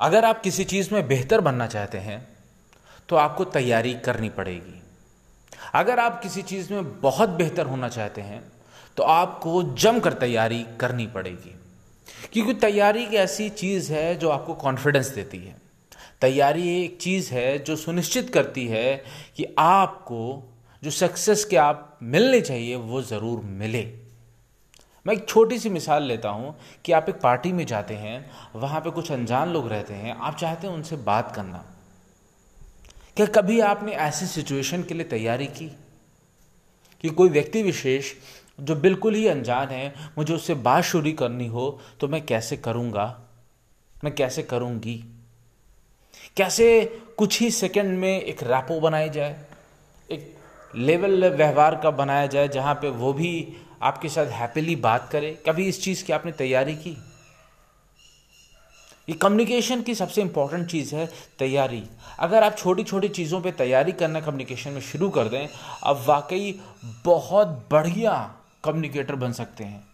अगर आप किसी चीज़ में बेहतर बनना चाहते हैं तो आपको तैयारी करनी पड़ेगी। अगर आप किसी चीज़ में बहुत बेहतर होना चाहते हैं तो आपको जमकर तैयारी करनी पड़ेगी। क्योंकि तैयारी एक ऐसी चीज़ है जो आपको कॉन्फिडेंस देती है। तैयारी एक चीज़ है जो सुनिश्चित करती है कि आपको जो सक्सेस के आप मिलने चाहिए, वो ज़रूर मिले। मैं एक छोटी सी मिसाल लेता हूँ कि आप एक पार्टी में जाते हैं, वहाँ पे कुछ अनजान लोग रहते हैं, आप चाहते हैं उनसे बात करना। क्या कभी आपने ऐसी सिचुएशन के लिए तैयारी की? कि कोई व्यक्ति विशेष जो बिल्कुल ही अनजान है, मुझे उससे बात शुरू करनी हो तो मैं कैसे करूँगा? मैं कैसे करूँगी? कैसे कुछ ही सेकंड में एक रैपो बनाई जाए? एक लेवल व्यवहार का बनाया जाए जहाँ पे वो भी आपके साथ हैप्पीली बात करे। कभी इस चीज़ की आपने तैयारी की? ये कम्युनिकेशन की सबसे इंपॉर्टेंट चीज़ है तैयारी। अगर आप छोटी छोटी चीज़ों पे तैयारी करना कम्युनिकेशन में शुरू कर दें, अब वाकई बहुत बढ़िया कम्युनिकेटर बन सकते हैं।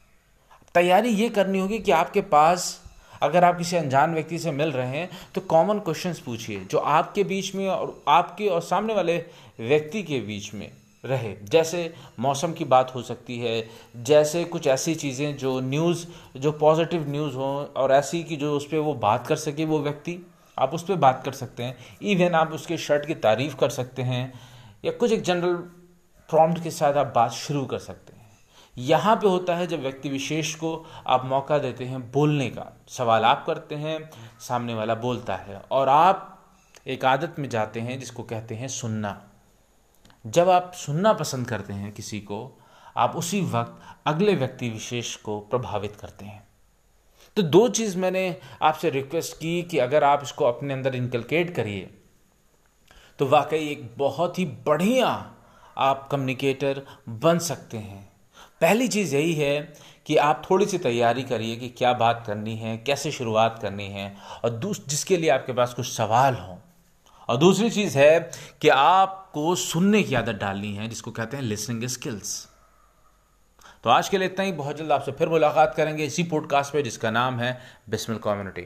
तैयारी ये करनी होगी कि आपके पास अगर आप किसी अनजान व्यक्ति से मिल रहे हैं तो कॉमन क्वेश्चंस पूछिए, जो आपके बीच में और आपके और सामने वाले व्यक्ति के बीच में रहे। जैसे मौसम की बात हो सकती है, जैसे कुछ ऐसी चीज़ें जो न्यूज़ जो पॉजिटिव न्यूज़ हो, और ऐसी कि जो उस पर वो बात कर सके वो व्यक्ति। आप उस पर बात कर सकते हैं। इवन आप उसके शर्ट की तारीफ़ कर सकते हैं, या कुछ एक जनरल प्रॉम्प्ट के साथ आप बात शुरू कर सकते हैं। यहाँ पे होता है जब व्यक्ति विशेष को आप मौका देते हैं बोलने का। सवाल आप करते हैं, सामने वाला बोलता है। और आप एक आदत में जाते हैं जिसको कहते हैं सुनना। जब आप सुनना पसंद करते हैं किसी को, आप उसी वक्त अगले व्यक्ति विशेष को प्रभावित करते हैं। तो दो चीज़ मैंने आपसे रिक्वेस्ट की कि अगर आप इसको अपने अंदर इनकलकेट करिए तो वाकई एक बहुत ही बढ़िया आप कम्युनिकेटर बन सकते हैं। पहली चीज़ यही है कि आप थोड़ी सी तैयारी करिए कि क्या बात करनी है, कैसे शुरुआत करनी है, और दूस, जिसके लिए आपके पास कुछ सवाल हों। और दूसरी चीज़ है कि आपको सुनने की आदत डालनी है, जिसको कहते हैं लिसनिंग स्किल्स तो आज के लिए इतना ही। बहुत जल्द आपसे फिर मुलाकात करेंगे इसी पॉडकास्ट पे, जिसका नाम है बिस्मिल कम्युनिटी